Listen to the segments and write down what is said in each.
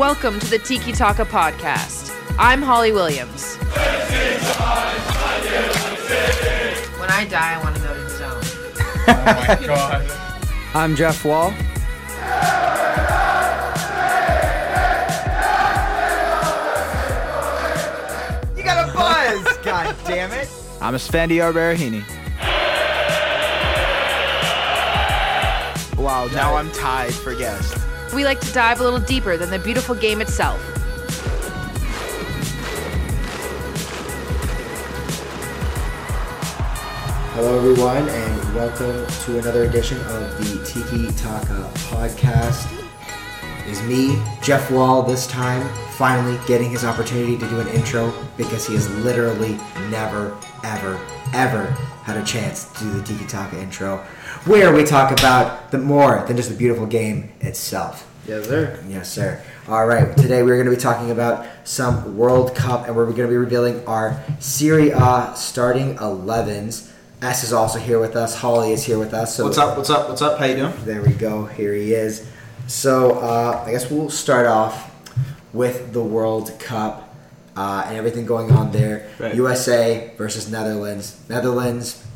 Welcome to the Tiki Taka podcast. I'm Holly Williams. When I die, I want to go to the zone. Oh my god. I'm Jeff Wall. You got a buzz! God damn it! I'm Esfandiar Barahini. Wow, now I'm tied for guest. We like to dive a little deeper than the beautiful game itself. Hello, everyone, and welcome to another edition of the Tiki Taka podcast. Is me, Jeff Wall, this time finally getting his opportunity to do an intro because he has literally never, ever, ever had a chance to do the Tiki Taka intro, where we talk about the more than just the beautiful game itself. Yes, sir. Yes, sir. All right. Today we're going to be talking about some World Cup, and we're going to be revealing our Serie A starting 11s. S is also here with us. Holly is here with us. So What's up? What's up? What's up? How you doing? There we go. Here he is. So uh, I guess we'll start off with the World Cup uh, and everything going on there. Right. USA versus Netherlands. Netherlands,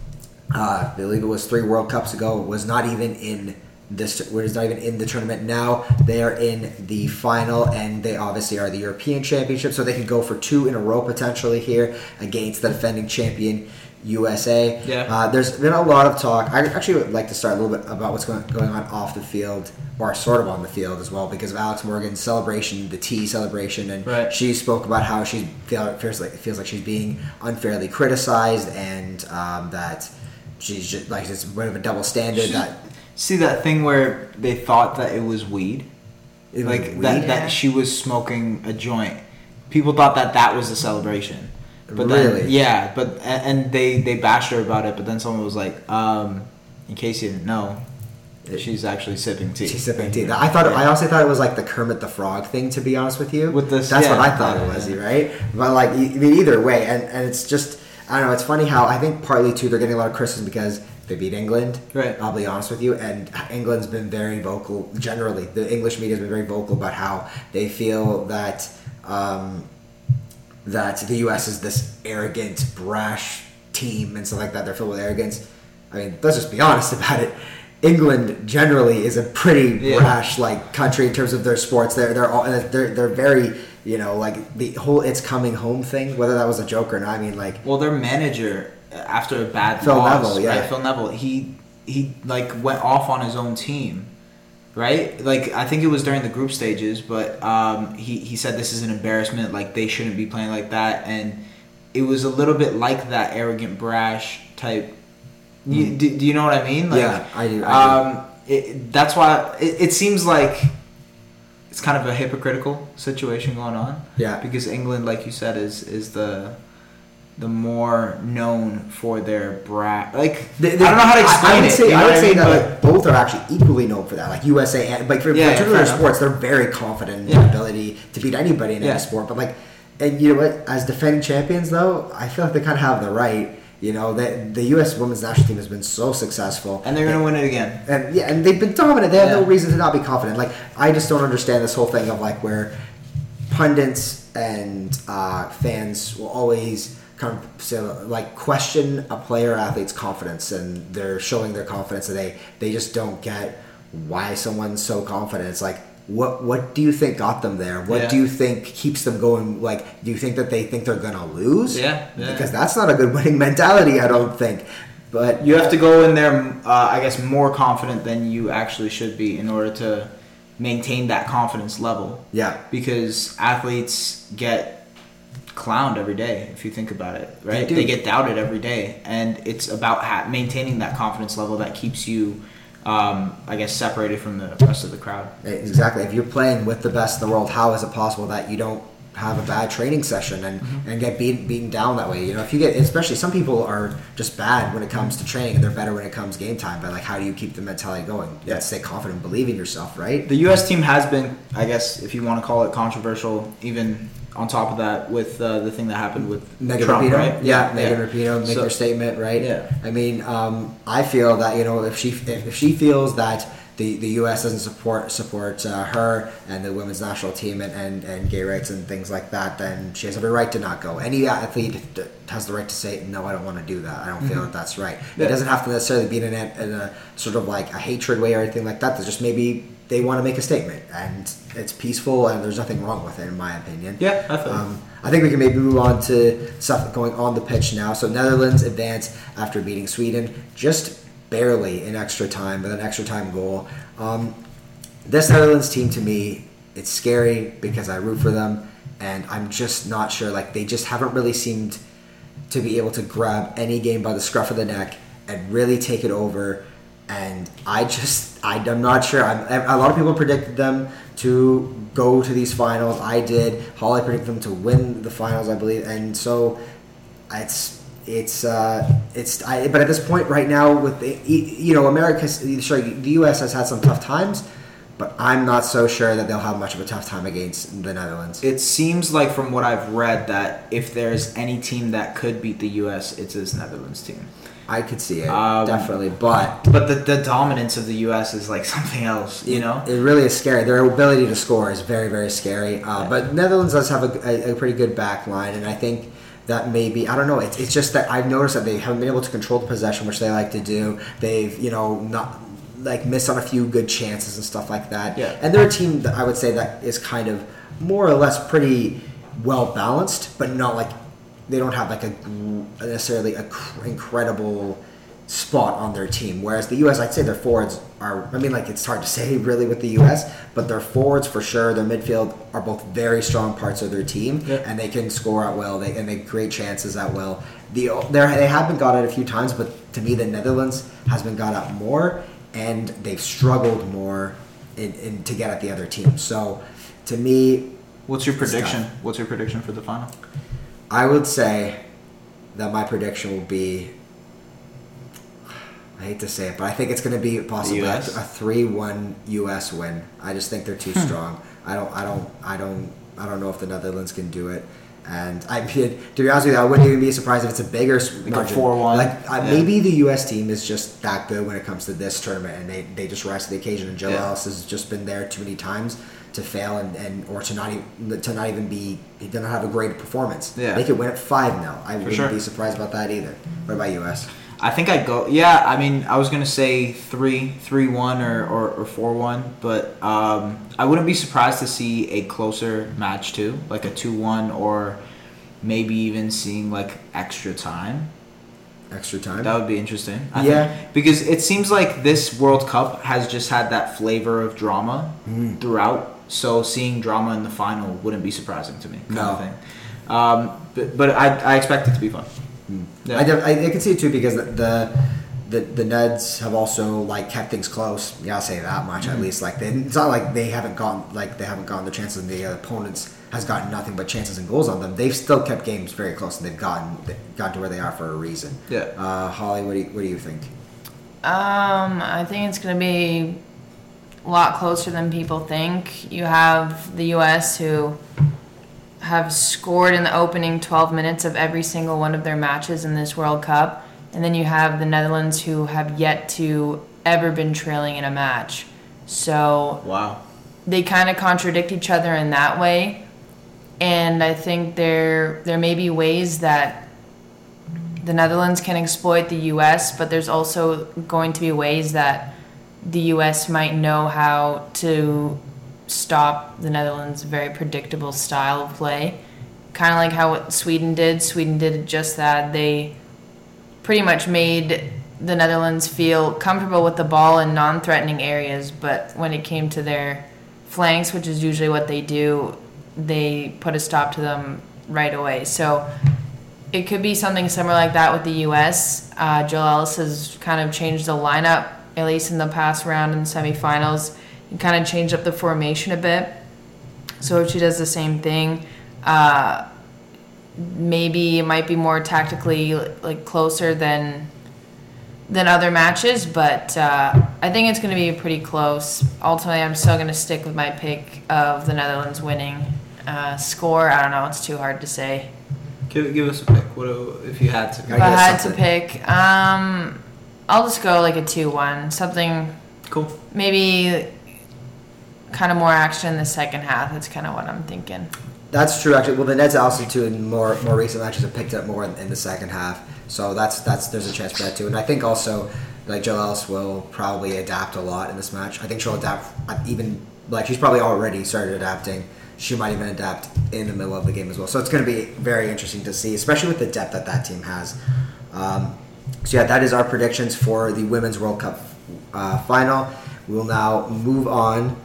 uh, I believe it was three World Cups ago, was not even in this. Was not even in the tournament. Now they are in the final, and they obviously are the European Championship, so they can go for two in a row potentially here against the defending champion. USA. Yeah. Uh, there's been a lot of talk. I actually would like to start a little bit about what's going, going on off the field, or sort of on the field as well, because of Alex Morgan's celebration, the tea celebration, and Right. she spoke about how she feel, feels like feels like she's being unfairly criticized, and um, that she's just like it's a bit of a double standard. that See that thing where they thought that it was weed, it was like weed that, hash? that she was smoking a joint. People thought that that was the celebration. But Really? then, yeah, but and they they bashed her about it. But then someone was like, um, in case you didn't know, she's actually sipping tea. She's sipping tea. I thought. I also thought it was like the Kermit the Frog thing. To be honest with you, With this- that's yeah, what I thought yeah, it was. yeah. Right, but like, I mean, either way, and and it's just, I don't know. It's funny how I think partly too they're getting a lot of criticism because they beat England. Right. I'll be honest with you, and England's been very vocal. Generally, the English media has been very vocal about how they feel that. Um, that the U.S. is this arrogant, brash team and stuff like that. They're filled with arrogance. I mean, let's just be honest about it. England generally is a pretty Yeah. brash like country in terms of their sports. They're they're all, they're they're very you know like the whole "it's coming home" thing. Whether that was a joke or not, I mean like Well, their manager after a bad Phil loss, Neville, yeah. right? Phil Neville, he he like went off on his own team, right? Like I think it was during the group stages, but um, he he said this is an embarrassment. Like they shouldn't be playing like that, and it was a little bit like that arrogant, brash type. You, do, do you know what I mean? Like. Yeah, I do, I do. um, it, that's why it, it seems like it's kind of a hypocritical situation going on. Yeah. Because England, like you said, is is the the more known for their brat. Like They- I don't know how to explain I, I would it. say, you know I would say mean? that But- like, both are actually equally known for that. Like USA, and like for Yeah, yeah, particular enough. sports, they're very confident in Yeah. their ability to beat anybody in Yeah. any sport. But like, and you know what? As defending champions, though, I feel like they kind of have the right. You know that the U.S. women's national team has been so successful, and they're gonna win it again. and yeah, and they've been dominant. They have no reason to not be confident. Like I just don't understand this whole thing of like where pundits and uh, fans will always kind of say, like question a player athlete's confidence, and they're showing their confidence, and they they just don't get why someone's so confident. It's like. What what do you think got them there? What Yeah. do you think keeps them going? Like, do you think that they think they're gonna lose? Yeah, yeah. Because that's not a good winning mentality, I don't think. But You have to go in there, uh, I guess, more confident than you actually should be in order to maintain that confidence level. yeah, Because athletes get clowned every day, if you think about it, right? do. They, get doubted every day, and it's about ha- maintaining that confidence level that keeps you, um, I guess, separated from the rest of the crowd. Exactly. If you're playing with the best in the world, how is it possible that you don't have a bad training session and, and get beaten beaten down that way? You know, if you get especially some people are just bad when it comes to training and they're better when it comes game time. But like, how do you keep the mentality going? You have to stay confident, believe in yourself, right? The U.S. team has been, I guess, if you want to call it controversial, even on top of that with uh, the thing that happened with Megan Trump, right? yeah, Megan Rapinoe, make So- their statement, right? Yeah. I mean, um, I feel that you know if she if, if she feels that the, the U.S. doesn't support support uh, her and the women's national team and, and, and gay rights and things like that, then she has every right to not go. Any athlete has the right to say, no, I don't want to do that. I don't feel that that's right. Yeah. It doesn't have to necessarily be in a, in a sort of like a hatred way or anything like that. There's just maybe they want to make a statement and it's peaceful and there's nothing wrong with it, in my opinion. Yeah, I you. Um, I think we can maybe move on to stuff going on the pitch now. So Netherlands advance after beating Sweden just barely in extra time with an extra time goal. Um, this Netherlands team to me, it's scary because I root for them, and I'm just not sure. Like they just haven't really seemed to be able to grab any game by the scruff of the neck and really take it over. And I just, I, I'm not sure. I'm, a lot of people predicted them to go to these finals. I did. Holly predicted them to win the finals, I believe. And so it's it's uh, it's I, but at this point right now with the, you know America's sure the U.S. has had some tough times, but I'm not so sure that they'll have much of a tough time against the Netherlands. It seems like from what I've read that if there's any team that could beat the U.S., it's this Netherlands team. I could see it Um, definitely, but But the, the dominance of the U.S. is like something else, you know. It really is scary. Their ability to score is very, very scary. Uh, But Netherlands does have a, a, a pretty good back line, and I think that maybe I don't know. It's, it's just that I've noticed that they haven't been able to control the possession, which they like to do. They've you know not like missed on a few good chances and stuff like that. Yeah. And they're a team that I would say that is kind of more or less pretty well balanced, but not like they don't have like a necessarily a cr- incredible spot on their team. Whereas the U.S., I'd say their forwards are. I mean, like it's hard to say really with the U.S., but their forwards for sure, their midfield are both very strong parts of their team, Yeah. and they can score at will. They and they create chances at will. The they they have been got at a few times, but to me, the Netherlands has been got at more, and they've struggled more in, in to get at the other team. So, to me, What's your prediction? What's your prediction for the final? I would say that my prediction will be. I hate to say it, but I think it's going to be possibly a three-one U.S. win. I just think they're too Hmm. strong. I don't. I don't. I don't. I don't know if the Netherlands can do it. And I mean, to be honest with you, I wouldn't even be surprised if it's a bigger s- a margin. 4-1, Like uh, yeah. maybe the U.S. team is just that good when it comes to this tournament, and they, they just rise to the occasion. And Joe Yeah. Ellis has just been there too many times to fail and, and or to not even to not even be he did not have a great performance. Yeah. They could win at five now. I wouldn't sure. be surprised about that either. What about U.S.? I think I'd go. Yeah, I mean, I was gonna say three, three one, or or, or four one, but um, I wouldn't be surprised to see a closer match too, like a two one, or maybe even seeing like extra time. Extra time. That would be interesting. I Yeah. think. because it seems like this World Cup has just had that flavor of drama Mm. throughout. So seeing drama in the final wouldn't be surprising to me. Kind No. of thing. Um, but but I, I expect it to be fun. Yeah. I, def- I, I can see it too because the, the the the Neds have also like kept things close. Yeah, I'll say that much Mm-hmm. at least. Like they, it's not like they haven't gotten like they haven't gotten the chances and the opponents has gotten nothing but chances and goals on them. They've still kept games very close and they've gotten they've gotten to where they are for a reason. Yeah. Uh, Holly, what do you, what do you think? Um, I think it's going to be a lot closer than people think. You have the U.S. who have scored in the opening 12 minutes of every single one of their matches in this World Cup, and then you have the Netherlands who have yet to ever been trailing in a match. So Wow. they kind of contradict each other in that way and i think there there may be ways that the netherlands can exploit the us but there's also going to be ways that the us might know how to stop the netherlands very predictable style of play kind of like how sweden did sweden did just that they pretty much made the Netherlands feel comfortable with the ball in non-threatening areas, but when it came to their flanks, which is usually what they do, they put a stop to them right away. So it could be something similar like that with the U.S. Uh, Jill Ellis has kind of changed the lineup, at least in the past round in the semifinals. He kind of changed up the formation a bit. So if she does the same thing, uh, maybe it might be more tactically like closer than than other matches, but uh, I think it's going to be pretty close. Ultimately, I'm still going to stick with my pick of the Netherlands winning. Uh, score, I don't know. It's too hard to say. Give, give us a pick. What if you had to? If I guess had to pick, um, I'll just go like a two-one, something Cool. maybe kind of more action in the second half. That's kind of what I'm thinking. That's true, actually. Well, the Nets also too in more more recent matches have picked up more in, in the second half, so that's that's there's a chance for that too. And I think also like Jill Ellis will probably adapt a lot in this match. I think she'll adapt uh, even like she's probably already started adapting. She might even adapt in the middle of the game as well. So it's going to be very interesting to see, especially with the depth that that team has. Um, so yeah, that is our predictions for the Women's World Cup uh, final. We will now move on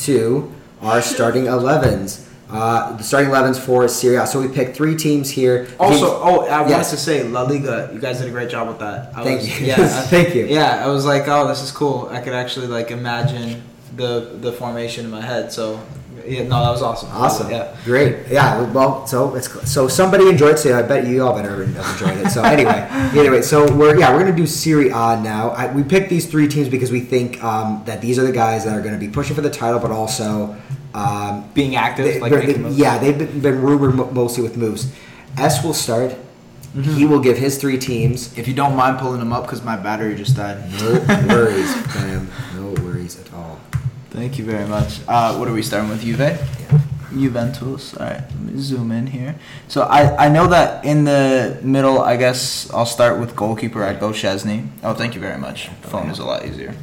to our starting 11s. Uh, the starting 11s for Serie A. So we picked three teams here. Also, Teams- oh, I wanted to say La Liga. You guys did a great job with that. I Thank was, you. Yeah, I- Thank you. Yeah, I was like, oh, this is cool. I could actually like imagine the the formation in my head. So, yeah, no, that was awesome. Awesome. Yeah. Great. Yeah. Well, so it's so somebody enjoyed it. So I bet you all better have enjoyed it. So anyway, anyway, so we're yeah we're gonna do Serie A now. I, we picked these three teams because we think um, that these are the guys that are going to be pushing for the title, but also um, Being active, they- like they're- making moves. yeah, they've been, been rumored mo- mostly with moves. S will start. Mm-hmm. He will give his three teams. If you don't mind pulling them up, because my battery just died. No worries, fam. No worries at all. Thank you very much. Uh, what are we starting with? Juve? Juventus. All right, let me zoom in here. So I, I know that in the middle, I guess I'll start with goalkeeper. I'd go Szczesny. Oh, thank you very much. Phone is a lot easier.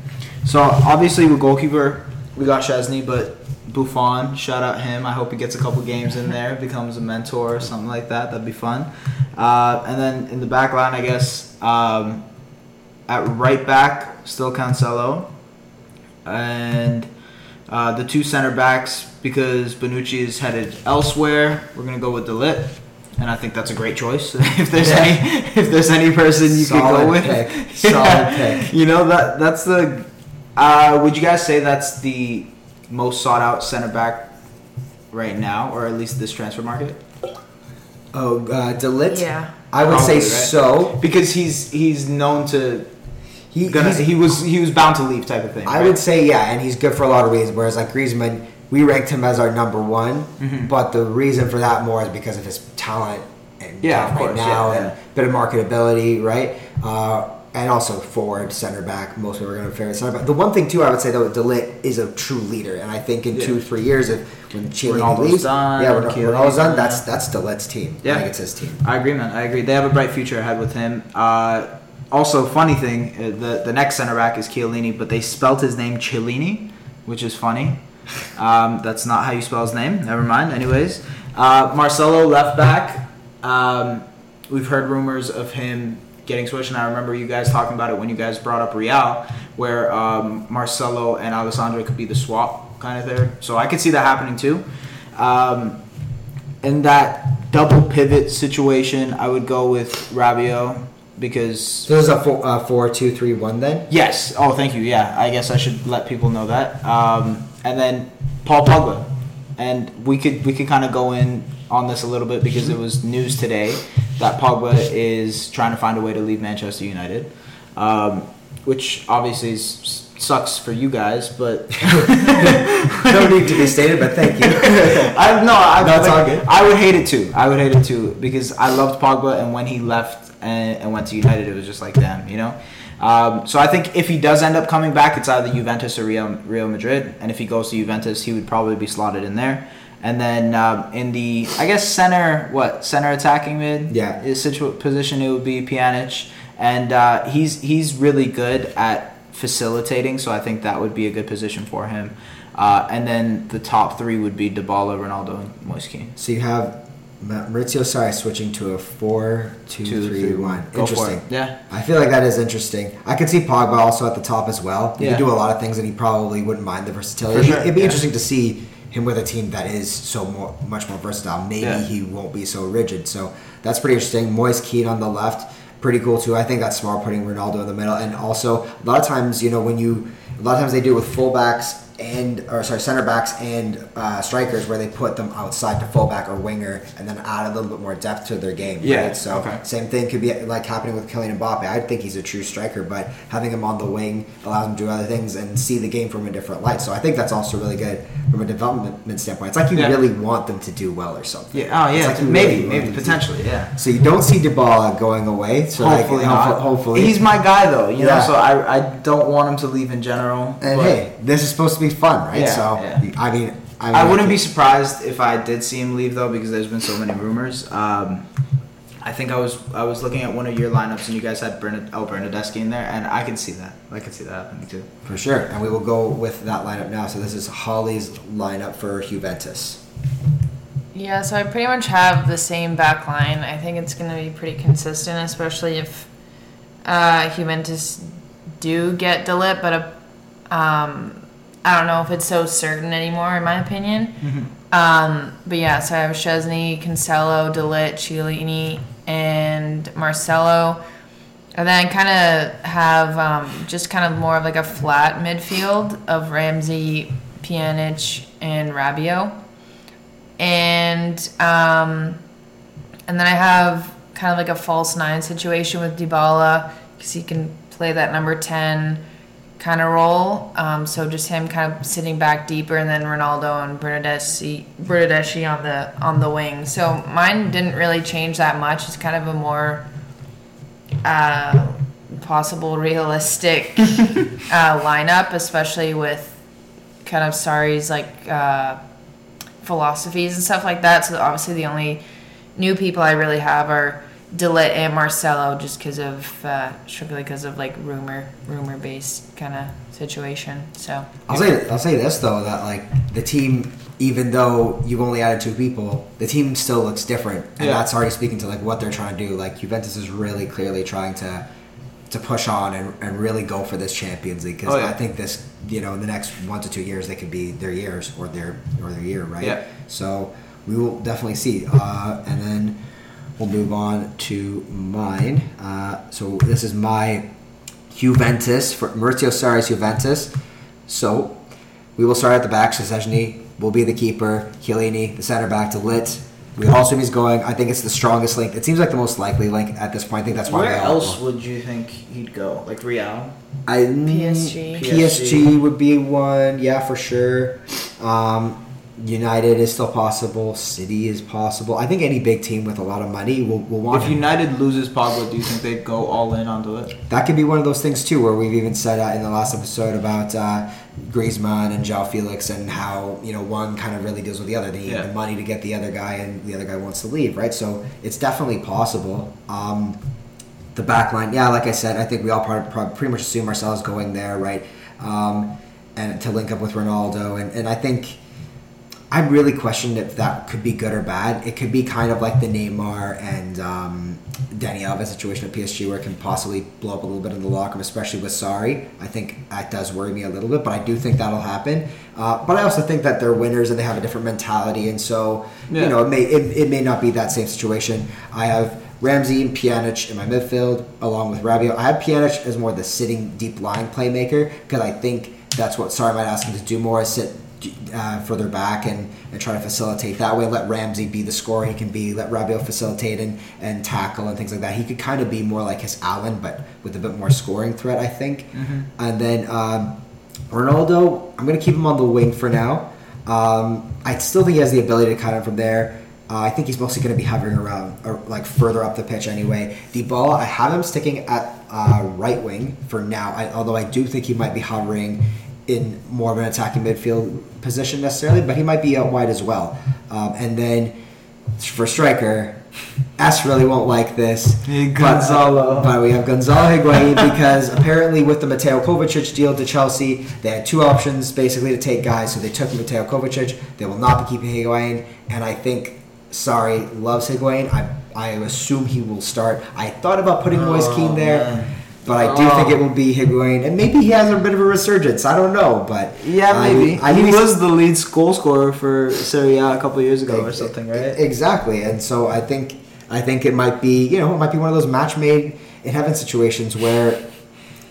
So obviously with goalkeeper, we got Szczesny, but Buffon, shout out him. I hope he gets a couple games in there, becomes a mentor or something like that. That'd be fun. Uh, and then in the back line, I guess um, at right back, still Cancelo and uh, the two center backs because Bonucci is headed elsewhere. We're gonna go with de Ligt, and I think that's a great choice. if there's Yeah. any, if there's any person you could Solid go with, pick. Solid pick. You know that that's the. Uh, would you guys say that's the most sought out center back right now, or at least this transfer market? Oh, uh, de Ligt. Yeah. I would say right? so. Because he's he's known to He, gonna he was he was bound to leave type of thing. I right? would say yeah, and he's good for a lot of reasons. Whereas like Griezmann, we ranked him as our number one, Mm-hmm. but the reason for that more is because of his talent and Yeah, right course, now yeah, and yeah. bit of marketability, right? Uh, and also forward, center back. Most people are going to favor center back. The one thing too, I would say though, de Ligt is a true leader, and I think in Yeah. two three years, if when Chiellini Ronaldo's leaves, done, yeah, when Ronaldo's done, done, that's that's de Ligt's team. Yeah. I think it's his team. I agree, man. I agree. They have a bright future ahead with him. Uh, also, funny thing, uh, the the next center back is Chiellini, but they spelt his name Cellini, which is funny. Um, that's not how you spell his name. Never mind. Anyways, uh, Marcelo left back. Um, we've heard rumors of him getting switched, and I remember you guys talking about it when you guys brought up Real, where um, Marcelo and Alex Sandro could be the swap kind of there. So I could see that happening too. Um, in that double pivot situation, I would go with Rabiot because So this is a four, uh, four two three one then. yes. Oh, thank you. Yeah, I guess I should let people know that. Um, and then Paul Pogba, and we could we could kind of go in on this a little bit because it was news today that Pogba is trying to find a way to leave Manchester United, um, which obviously is, sucks for you guys, but no need to be stated, but thank you. I no, I, No, it's all good. I would hate it too. I would hate it too because I loved Pogba, and when he left and, and went to United, it was just like them, you know. Um, so I think if he does end up coming back, it's either Juventus or Real, Real Madrid, and if he goes to Juventus, he would probably be slotted in there. And then um, in the, I guess center, what center attacking mid, Yeah. is situ- position it would be Pjanic, and uh, he's he's really good at facilitating, so I think that would be a good position for him. Uh, and then the top three would be Dybala, Ronaldo, and Moise Kean. So you have Maurizio Sarri switching to a four two Two, three three, one. Go for Interesting. Yeah. I feel like that is interesting. I could see Pogba also at the top as well. He Yeah. could do a lot of things, and he probably wouldn't mind the versatility. Sure, It'd be yeah. interesting to see him with a team that is so more, much more versatile. Maybe Yeah. he won't be so rigid. So that's pretty interesting. Moise Kean on the left, pretty cool too. I think that's smart putting Ronaldo in the middle, and also a lot of times, you know, when you a lot of times they do with fullbacks and or sorry center backs and uh, strikers where they put them outside to fullback or winger and then add a little bit more depth to their game. Yeah, Right? So okay. same thing could be like happening with Kylian Mbappe. I think he's a true striker, but having him on the wing allows him to do other things and see the game from a different light. So I think that's also really good from a development standpoint. It's like you Yeah. really want them to do well or something. Yeah. Oh yeah. like maybe. really maybe them to do- potentially. Yeah. So you don't see Dybala going away. So hopefully hopefully, not. hopefully he's my guy though. You Yeah. know, so I I don't want him to leave in general. And hey, this is supposed to be fun, right? Yeah, so yeah. I mean, I, mean, I wouldn't be think- surprised if I did see him leave though, because there's been so many rumors. Um, I think I was I was looking at one of your lineups and you guys had Bernard, El Bernadeschi in there, and I can see that. I can see that happening too. for sure. And we will go with that lineup now. So this is Holly's lineup for Juventus. Yeah, so I pretty much have the same back line. I think it's going to be pretty consistent, especially if uh, Juventus do get de Ligt, but uh um, I don't know if it's so certain anymore, in my opinion. Um, but yeah, so I have Szczesny, Cancelo, de Ligt, Chiellini, and Marcelo. And then kind of have um, just kind of more of like a flat midfield of Ramsey, Pjanic, and Rabiot and um, and then I have kind of like a false nine situation with Dybala because he can play that number ten kind of role. Um, so just him kind of sitting back deeper, and then Ronaldo and Bernadeschi, Bernadeschi on the on the wing. So mine didn't really change that much. It's kind of a more uh, possible realistic uh, lineup, especially with kind of Sarri's like. Uh, philosophies and stuff like that. So obviously the only new people I really have are de Ligt and Marcelo, just because of uh, strictly because of like rumor rumor based kind of situation. So I'll say I'll say this though that like the team, even though you've only added two people, the team still looks different, and Yeah. that's already speaking to like what they're trying to do. Like Juventus is really clearly trying to to push on and, and really go for this Champions League because Oh, yeah. I think this you know in the next one to two years they could be their years or their or their year right. Yeah. So we will definitely see, uh, and then we'll move on to mine. Uh, so this is my Juventus for Maurizio Sarri's Juventus. So we will start at the back. Szczesny will be the keeper. Chiellini, the center back, de Ligt. We all assume he's going. I think it's the strongest link. It seems like the most likely link at this point. I think that's why. Where they all- else would you think he'd go? Like Real? I PSG. PSG would be one, yeah, for sure. Um, United is still possible. City is possible. I think any big team with a lot of money will, will want If him. United loses Pablo, do you think they'd go all in onto it? That could be one of those things too, where we've even said uh, in the last episode about uh, Griezmann and João Felix and how you know one kind of really deals with the other. They need Yeah. the money to get the other guy, and the other guy wants to leave, right? So it's definitely possible. Um, the back line, yeah, like I said, I think we all probably, probably pretty much assume ourselves going there, right? Um, and to link up with Ronaldo, and, and I think I really questioned if that could be good or bad. It could be kind of like the Neymar and um, Dani Alves situation at PSG, where it can possibly blow up a little bit in the locker room, especially with Sarri. I think that does worry me a little bit, but I do think that'll happen. Uh, but I also think that they're winners and they have a different mentality, and so Yeah. you know it may it, it may not be that same situation. I have Ramsey and Pjanic in my midfield, along with Rabiot. I have Pjanic as more the sitting deep line playmaker because I think that's what Sarri might ask him to do more, is sit uh, further back and, and try to facilitate that way. Let Ramsey be the scorer he can be. Let Rabiot facilitate and, and tackle and things like that. He could kind of be more like his Allan, but with a bit more scoring threat, I think. And then um, Ronaldo, I'm going to keep him on the wing for now. Um, I still think he has the ability to cut him from there. Uh, I think he's mostly going to be hovering around, or like further up the pitch anyway. Dybala, I have him sticking at uh, right wing for now. I, although I do think he might be hovering in more of an attacking midfield position necessarily, but he might be out wide as well. Um, and then for striker, S really won't like this. Hey, but- uh, Gonzalo. But, we have Gonzalo Higuain because apparently with the Mateo Kovacic deal to Chelsea, they had two options basically to take guys. So they took Mateo Kovacic. They will not be keeping Higuain, and I think Sarri loves Higuain. I I assume he will start. I thought about putting Moise Oh, Kean there. man. But I do Oh. think it will be Higuain, and maybe he has a bit of a resurgence. I don't know, but Yeah, maybe. I he was the lead goal scorer for Serie A a couple years ago or something, right? Exactly, and so I think I think it might be you know it might be one of those match made in heaven situations where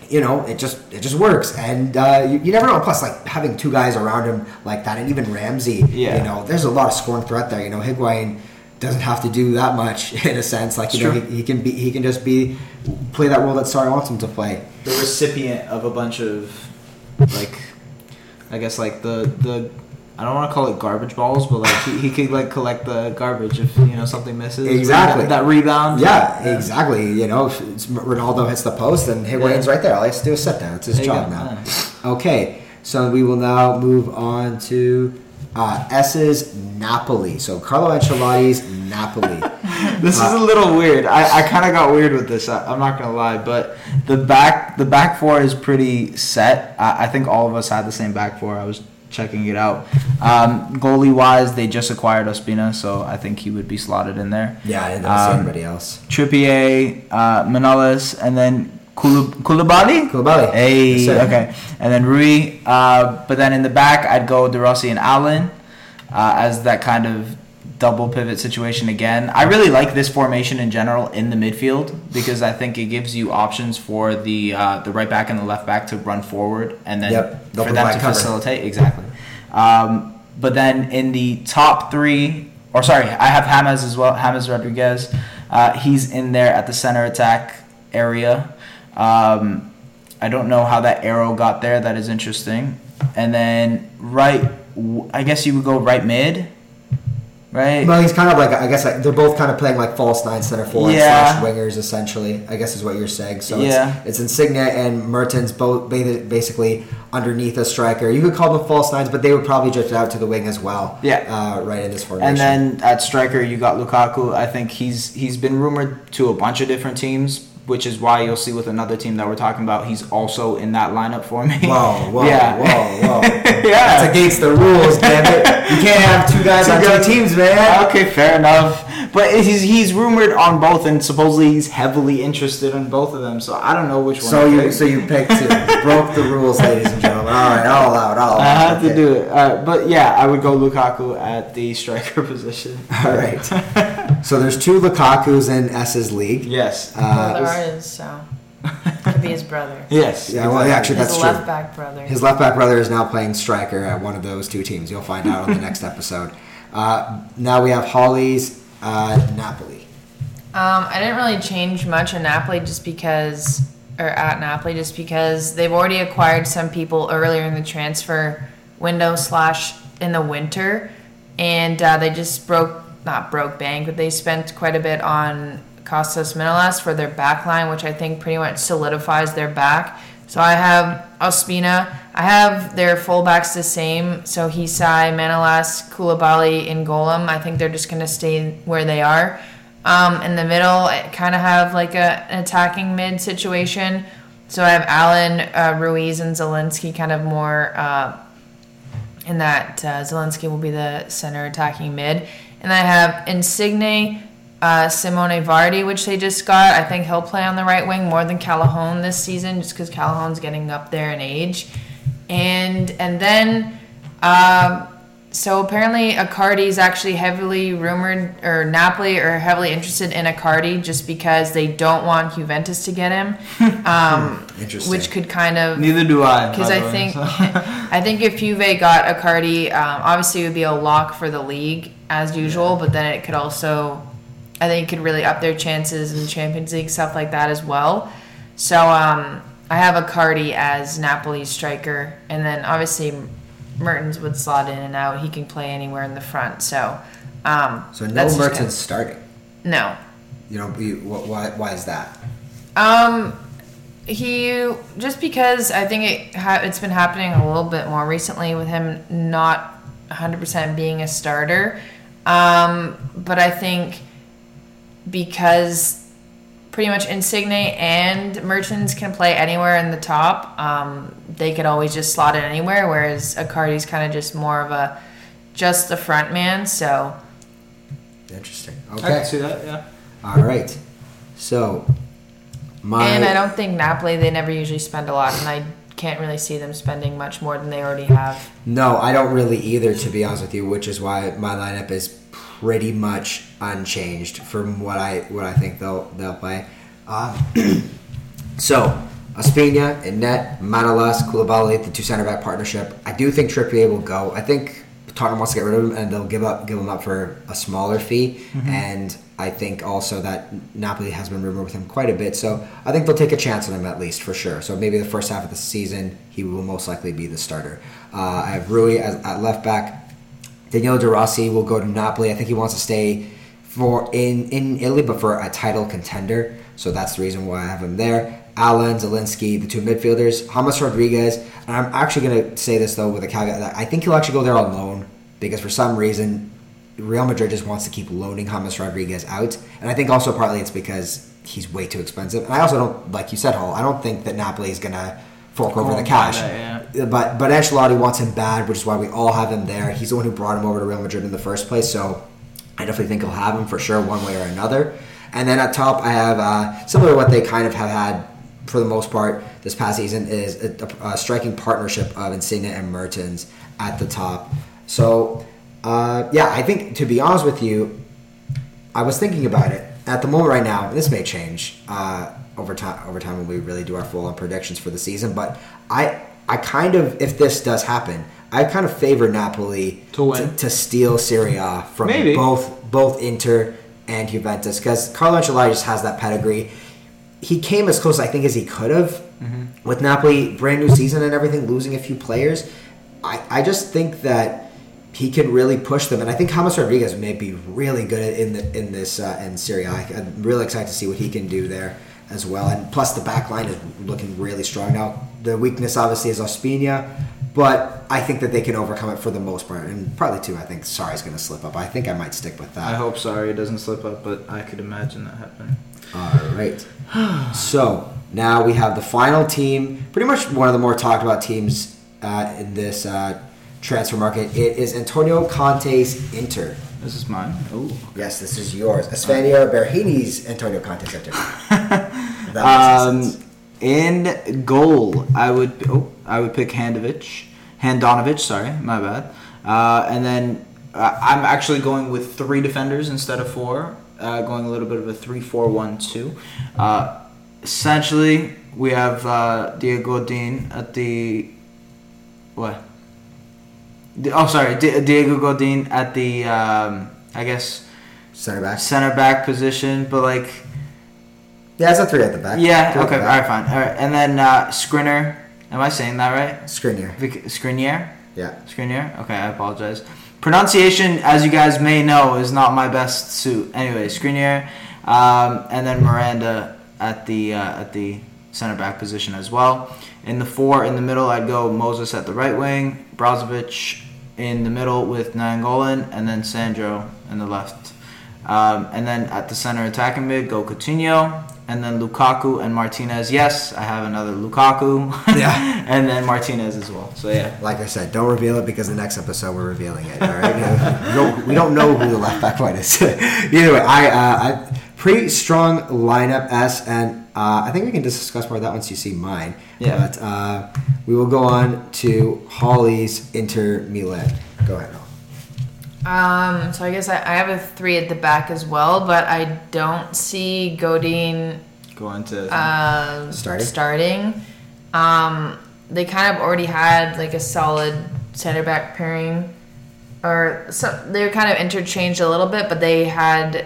you know, it just it just works, and uh, you, you never know. Plus, like having two guys around him like that, and even Ramsey, Yeah. you know, there's a lot of scoring threat there. You know, Higuain doesn't have to do that much in a sense. Like you know, he, he can be he can just be play that role that Sarri wants him to play. the recipient of a bunch of like I guess like the the I don't want to call it garbage balls, but like he, he could like collect the garbage if you know something misses. Exactly. that, that rebound. Yeah, exactly. You know, if it's Ronaldo hits the post, and Higuain's Yeah. right there. All he has to do is sit down. It's his There job now. Yeah. Okay, so we will now move on to uh, S's Napoli. So Carlo Ancelotti's Napoli. This is a little weird. I, I kind of got weird with this. I, I'm not gonna lie, but the back the back four is pretty set. I, I think all of us had the same back four. I was checking it out. Um, goalie wise, they just acquired Ospina, so I think he would be slotted in there. Yeah, I didn't know see Um, anybody else. Trippier, uh, Manolas, and then Koulibaly. Koulibaly? Koulibaly. Hey, Yes, okay. And then Rui. Uh, but then in the back, I'd go De Rossi and Allan uh, as that kind of double pivot situation again. I really like this formation in general in the midfield because I think it gives you options for the uh, the right back and the left back to run forward and then Yep, for them to cover. facilitate exactly. Um, but then in the top three, or sorry, I have James as well. James Rodriguez. Uh, he's in there at the center attack area. Um, I don't know how that arrow got there. That is interesting. And then right, I guess you would go right mid, right? Well, he's kind of like I guess like, they're both kind of playing like false nine center forward Yeah. slash wingers essentially. I guess is what you're saying. So Yeah. it's, it's Insigne and Mertens both basically underneath a striker. You could call them false nines, but they would probably drift out to the wing as well. Yeah. uh, right in this formation. And then at striker, you got Lukaku. I think he's he's been rumored to a bunch of different teams, which is why you'll see with another team that we're talking about, he's also in that lineup for me. Whoa, whoa, yeah. whoa, whoa. yeah. That's against the rules, damn it. You can't have two guys Two on guys- two teams, man. Okay, fair enough. But he's he's rumored on both, and supposedly he's heavily interested in both of them. So I don't know which one. So to you pick. so you picked it. broke the rules, ladies and gentlemen. All right, I'll allow it. I'll allow I it. to do it. Uh, but yeah, I would go Lukaku at the striker position. All right. So there's two Lukaku's in S's league. Yes. well, Uh, there is, so. Could be his brother. yes. yeah, well, actually, that's His that's left back brother. His left back brother is now playing striker at one of those two teams. You'll find out on the next episode. Uh, now we have Holly's uh, Napoli. Um, I didn't really change much in Napoli just because, or at Napoli, just because they've already acquired some people earlier in the transfer window slash in the winter, and uh, they just broke not broke bank, but they spent quite a bit on Costas Manolas for their back line, which I think pretty much solidifies their back. So I have Ospina. I have their fullbacks the same. So Hysaj, Manolas, Koulibaly, and Ghoulam. I think they're just going to stay where they are. Um, in the middle, I kind of have like a, an attacking mid situation. So I have Allan, uh, Ruiz, and Zielinski kind of more uh, in that uh, Zielinski will be the center attacking mid. And I have Insigne, uh, Simone Verdi, which they just got. I think he'll play on the right wing more than Callejon this season, just because Callejon's getting up there in age. And and then, um, so apparently Icardi is actually heavily rumored, or Napoli are heavily interested in Icardi just because they don't want Juventus to get him. Um, Interesting. Which could kind of Neither do I. because I the way, think so. I think if Juve got Icardi, um, obviously it would be a lock for the league as usual. But then it could also, I think, could really up their chances in the Champions League stuff like that as well. So um, I have Icardi as Napoli's striker, and then obviously Mertens would slot in and out. He can play anywhere in the front. So um, So no Mertens kinda- starting. no. You know, why, why is that? Um, he just because I think it ha- it's been happening a little bit more recently with him not 100% being a starter. Um, but I think because pretty much Insigne and Mertens can play anywhere in the top, um, they could always just slot it anywhere. Whereas Icardi's kind of just more of a just the front man. So Interesting. Okay, I can Okay. see that. Yeah. All right. So, my. And I don't think Napoli, they never usually spend a lot, and I can't really see them spending much more than they already have. No, I don't really either, to be honest with you, which is why my lineup is pretty much unchanged from what I what I think they'll they'll play. Um, so, Ospina and net, Manolas, Koulibaly, the two center back partnership. I do think Trippier will go. I think Tottenham wants to get rid of him, and they'll give up give him up for a smaller fee. And I think also that Napoli has been rumored with him quite a bit, so I think they'll take a chance on him at least for sure. So maybe the first half of the season, he will most likely be the starter. Uh, I have Rui as, at left back. Daniele De Rossi will go to Napoli. I think he wants to stay for in in Italy, but for a title contender. So that's the reason why I have him there. Allan, Zielinski, the two midfielders, James Rodriguez. And I'm actually going to say this though with a caveat that I think he'll actually go there on loan because for some reason Real Madrid just wants to keep loaning James Rodriguez out, and I think also partly it's because he's way too expensive. And I also don't, like you said, Hall. I don't think that Napoli is going to fork over the cash. that, But but Ancelotti wants him bad, which is why we all have him there. He's the one who brought him over to Real Madrid in the first place, so I definitely think he'll have him for sure, one way or another. And then at top, I have uh, similar to what they kind of have had for the most part this past season is a, a striking partnership of Insigne and Mertens at the top. So uh, yeah, I think to be honest with you, I was thinking about it at the moment right now. This may change uh, over time. Over time, when we really do our full on predictions for the season, but I, I kind of, if this does happen, I kind of favor Napoli To win. to, steal Serie A from Maybe. both both Inter and Juventus because Carlo Ancelotti just has that pedigree. He came as close, I think, as he could have with Napoli, brand new season and everything, losing a few players. I, I just think that he can really push them, and I think James Rodriguez may be really good in the in this uh, in Serie A. I'm really excited to see what he can do there as well. And plus, the back line is looking really strong now. The weakness obviously is Ospina, but I think that they can overcome it for the most part. And probably too, I think Sarri's going to slip up. I think I might stick with that. I hope sorry it doesn't slip up, but I could imagine that happening. All right. so now we have the final team, pretty much one of the more talked about teams uh, in this uh, transfer market. It is Antonio Conte's Inter. This is mine. Oh. Yes, this is yours. Esfandia Berhini's Antonio Conte's Inter. That makes sense. Um, in goal, I would oh I would pick Handovich, Handonovich. Sorry, my bad. Uh, and then uh, I'm actually going with three defenders instead of four. Uh, going a little bit of a three-four-one-two. Uh, essentially, we have uh, Diego Godin at the what? Oh, sorry, Di- Diego Godin at the um, I guess Center back. center back position, but like Yeah, it's a three at the back. yeah, Three okay, all right, fine, all right, and then uh, Skriniar. Am I saying that right? Skriniar. Vic- Skriniar. Yeah. Skriniar. Okay, I apologize. Pronunciation, as you guys may know, is not my best suit. Anyway, Skriniar, um, and then Miranda at the uh, at the center back position as well. In the four in the middle, I'd go Moses at the right wing, Brozovic in the middle with Nainggolan, and then Sandro in the left. Um, and then at the center attacking mid, go Coutinho, and then Lukaku and Martinez. Yes, I have another Lukaku. Yeah. and then Martinez as well. So yeah. Like I said, don't reveal it because the next episode we're revealing it. All right, we, don't, we don't know who the left back one is. Either way, I, uh, I pretty strong lineup S, and uh, I think we can discuss more of that once you see mine. Yeah. But uh, we will go on to Holly's Inter Milan. Go ahead. Holly. Um, so I guess I, I have a three at the back as well, but I don't see Godin Going to um, Starting? starting. Um, they kind of already had like a solid center back pairing, or so they were kind of interchanged a little bit, but they had,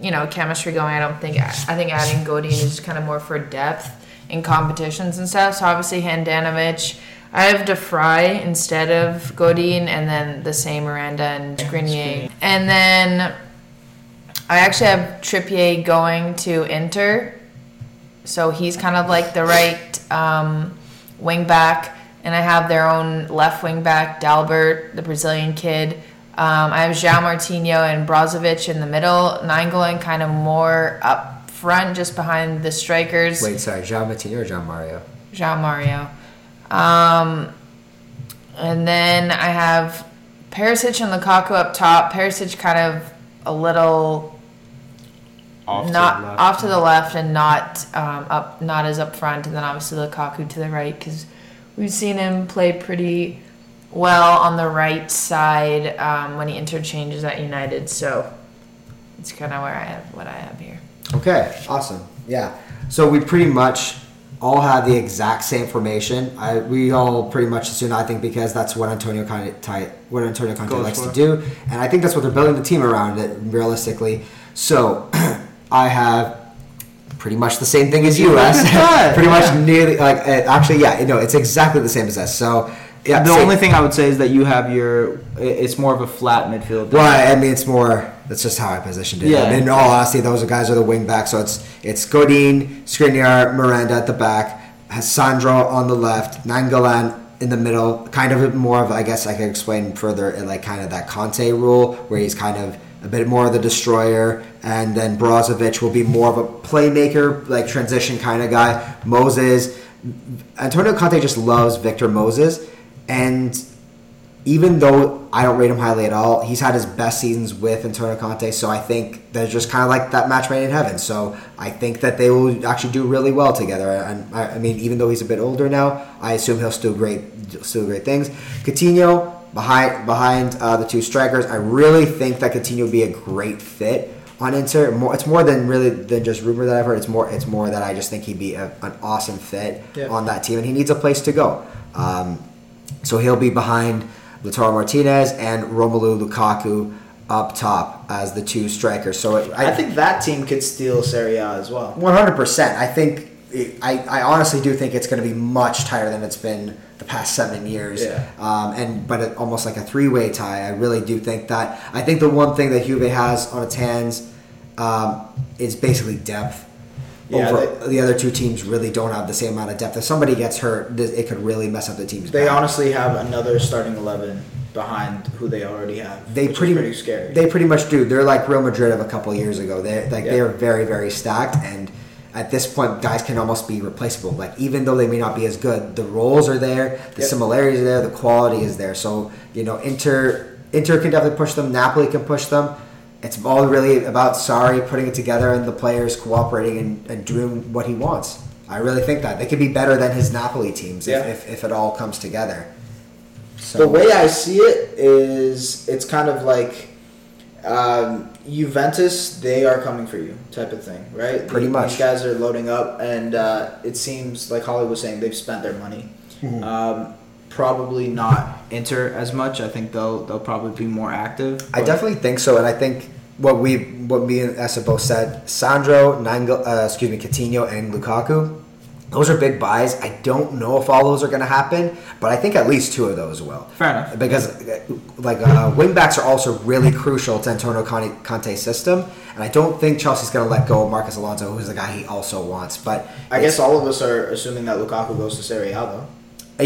you know, chemistry going. I don't think I think adding Godin is kind of more for depth in competitions and stuff. So obviously Handanovic. I have de Vrij instead of Godin, and then the same Miranda and Grenier. And then I actually have Trippier going to Inter. So he's kind of like the right um, wing back, and I have their own left wing back, Dalbert, the Brazilian kid. Um, I have João Martinho and Brozovic in the middle, Nainggolan kind of more up front, just behind the strikers. Wait, sorry, Jean Martino or Jean Mario? Jean Mario. Um, and then I have Perisic and Lukaku up top. Perisic kind of a little off to not the left. off to the left and not um, up, not as up front, and then obviously Lukaku to the right because we've seen him play pretty well on the right side um, when he interchanges at United. So it's kind of where I have what I have here. Okay, awesome. Yeah. So we pretty much all have the exact same formation. I we all pretty much assume I think because that's what Antonio Conte what Antonio Conte Goes likes for. to do, and I think that's what they're building the team around. It realistically, so I have pretty much the same thing as you, Look S. at pretty yeah. much nearly like uh, actually yeah no it's exactly the same as us. So yeah, the same- only thing I would say is that you have your. It's more of a flat midfield. Well, I mean, it's more. That's just how I positioned it. Yeah. And in all honesty, those guys are the wing back. So it's it's Godin, Skriniar, Miranda at the back, has Sandro on the left, Nainggolan in the middle. Kind of more of, I guess, I could explain further, in like kind of that Conte rule, where he's kind of a bit more of the destroyer, and then Brozovic will be more of a playmaker, like transition kind of guy. Moses, Antonio Conte just loves Victor Moses, and even though I don't rate him highly at all, he's had his best seasons with Antonio Conte. So I think they're just kind of like that match made in heaven. So I think that they will actually do really well together. And I, I mean, even though he's a bit older now, I assume he'll still great, still great things. Coutinho behind behind uh, the two strikers. I really think that Coutinho would be a great fit on Inter. More, it's more than really than just rumor that I've heard. It's more, it's more that I just think he'd be a, an awesome fit Yeah. on that team, and he needs a place to go. Um, so he'll be behind Lautaro Martinez and Romelu Lukaku up top as the two strikers. So it, I think that team could steal Serie A as well. one hundred percent. I think I, I honestly do think it's going to be much tighter than it's been the past seven years. Yeah. Um, and but it, almost like a three way tie. I really do think that. I think the one thing that Juve has on its hands um, is basically depth. Yeah, Over, the other two teams really don't have the same amount of depth. If somebody gets hurt, it could really mess up the team's. They back. honestly have another starting eleven behind who they already have. They pretty, pretty scary. They pretty much do. They're like Real Madrid of a couple years ago. They're like Yeah. they're very very stacked, and at this point, guys can almost be replaceable. Like even though they may not be as good, the roles are there, the Yep. similarities are there, the quality is there. So you know, Inter Inter can definitely push them. Napoli can push them. It's all really about Sarri putting it together and the players cooperating and, and doing what he wants. I really think that they could be better than his Napoli teams Yeah. if, if, if it all comes together. So, the way I see it is, it's kind of like um, Juventus. They are coming for you, type of thing, right? Pretty These- much. These guys are loading up, and uh, it seems like Holly was saying they've spent their money. Mm-hmm. Um, probably not Inter as much. I think they'll they'll probably be more active. I definitely think so, and I think what we what me and Essa both said, Sandro, Nangel, uh, excuse me, Coutinho, and Lukaku, those are big buys. I don't know if all those are going to happen, but I think at least two of those will. Fair enough. Because uh, like uh, wing backs are also really crucial to Antonio Conte, Conte's system, and I don't think Chelsea's going to let go of Marcos Alonso, who's the guy he also wants. But I guess all of us are assuming that Lukaku goes to Serie A though.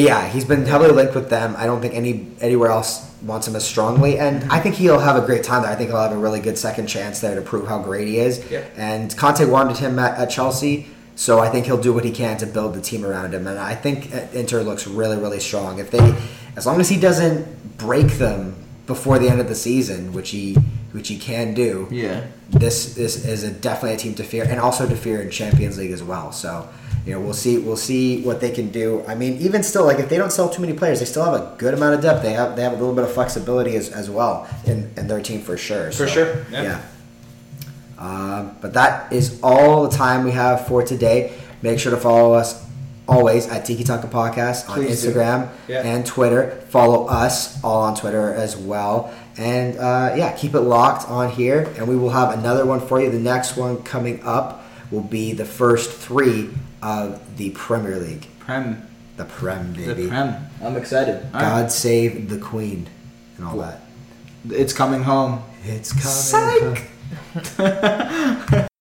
Yeah, he's been heavily linked with them. I don't think any anywhere else wants him as strongly, and I think he'll have a great time there. I think he'll have a really good second chance there to prove how great he is. Yeah. And Conte wanted him at, at Chelsea, so I think he'll do what he can to build the team around him. And I think uh, Inter looks really, really strong. If they, as long as he doesn't break them before the end of the season, which he which he can do, Yeah. this this is a definitely a team to fear, and also to fear in Champions League as well. So, you know, we'll see we'll see what they can do. I mean, even still, like if they don't sell too many players, they still have a good amount of depth. They have they have a little bit of flexibility as, as well in, in their team for sure. For So, sure, yeah. yeah. Um, but that is all the time we have for today. Make sure to follow us always at Tiki Taka Podcast on Please. Instagram Yeah. and Twitter. Follow us all on Twitter as well. And uh, yeah, keep it locked on here, and we will have another one for you. The next one coming up will be the first three of the Premier League. Prem. The Prem, baby. The. Prem. I'm excited. All right. God save the Queen and all that. It's coming home. It's coming. Psych.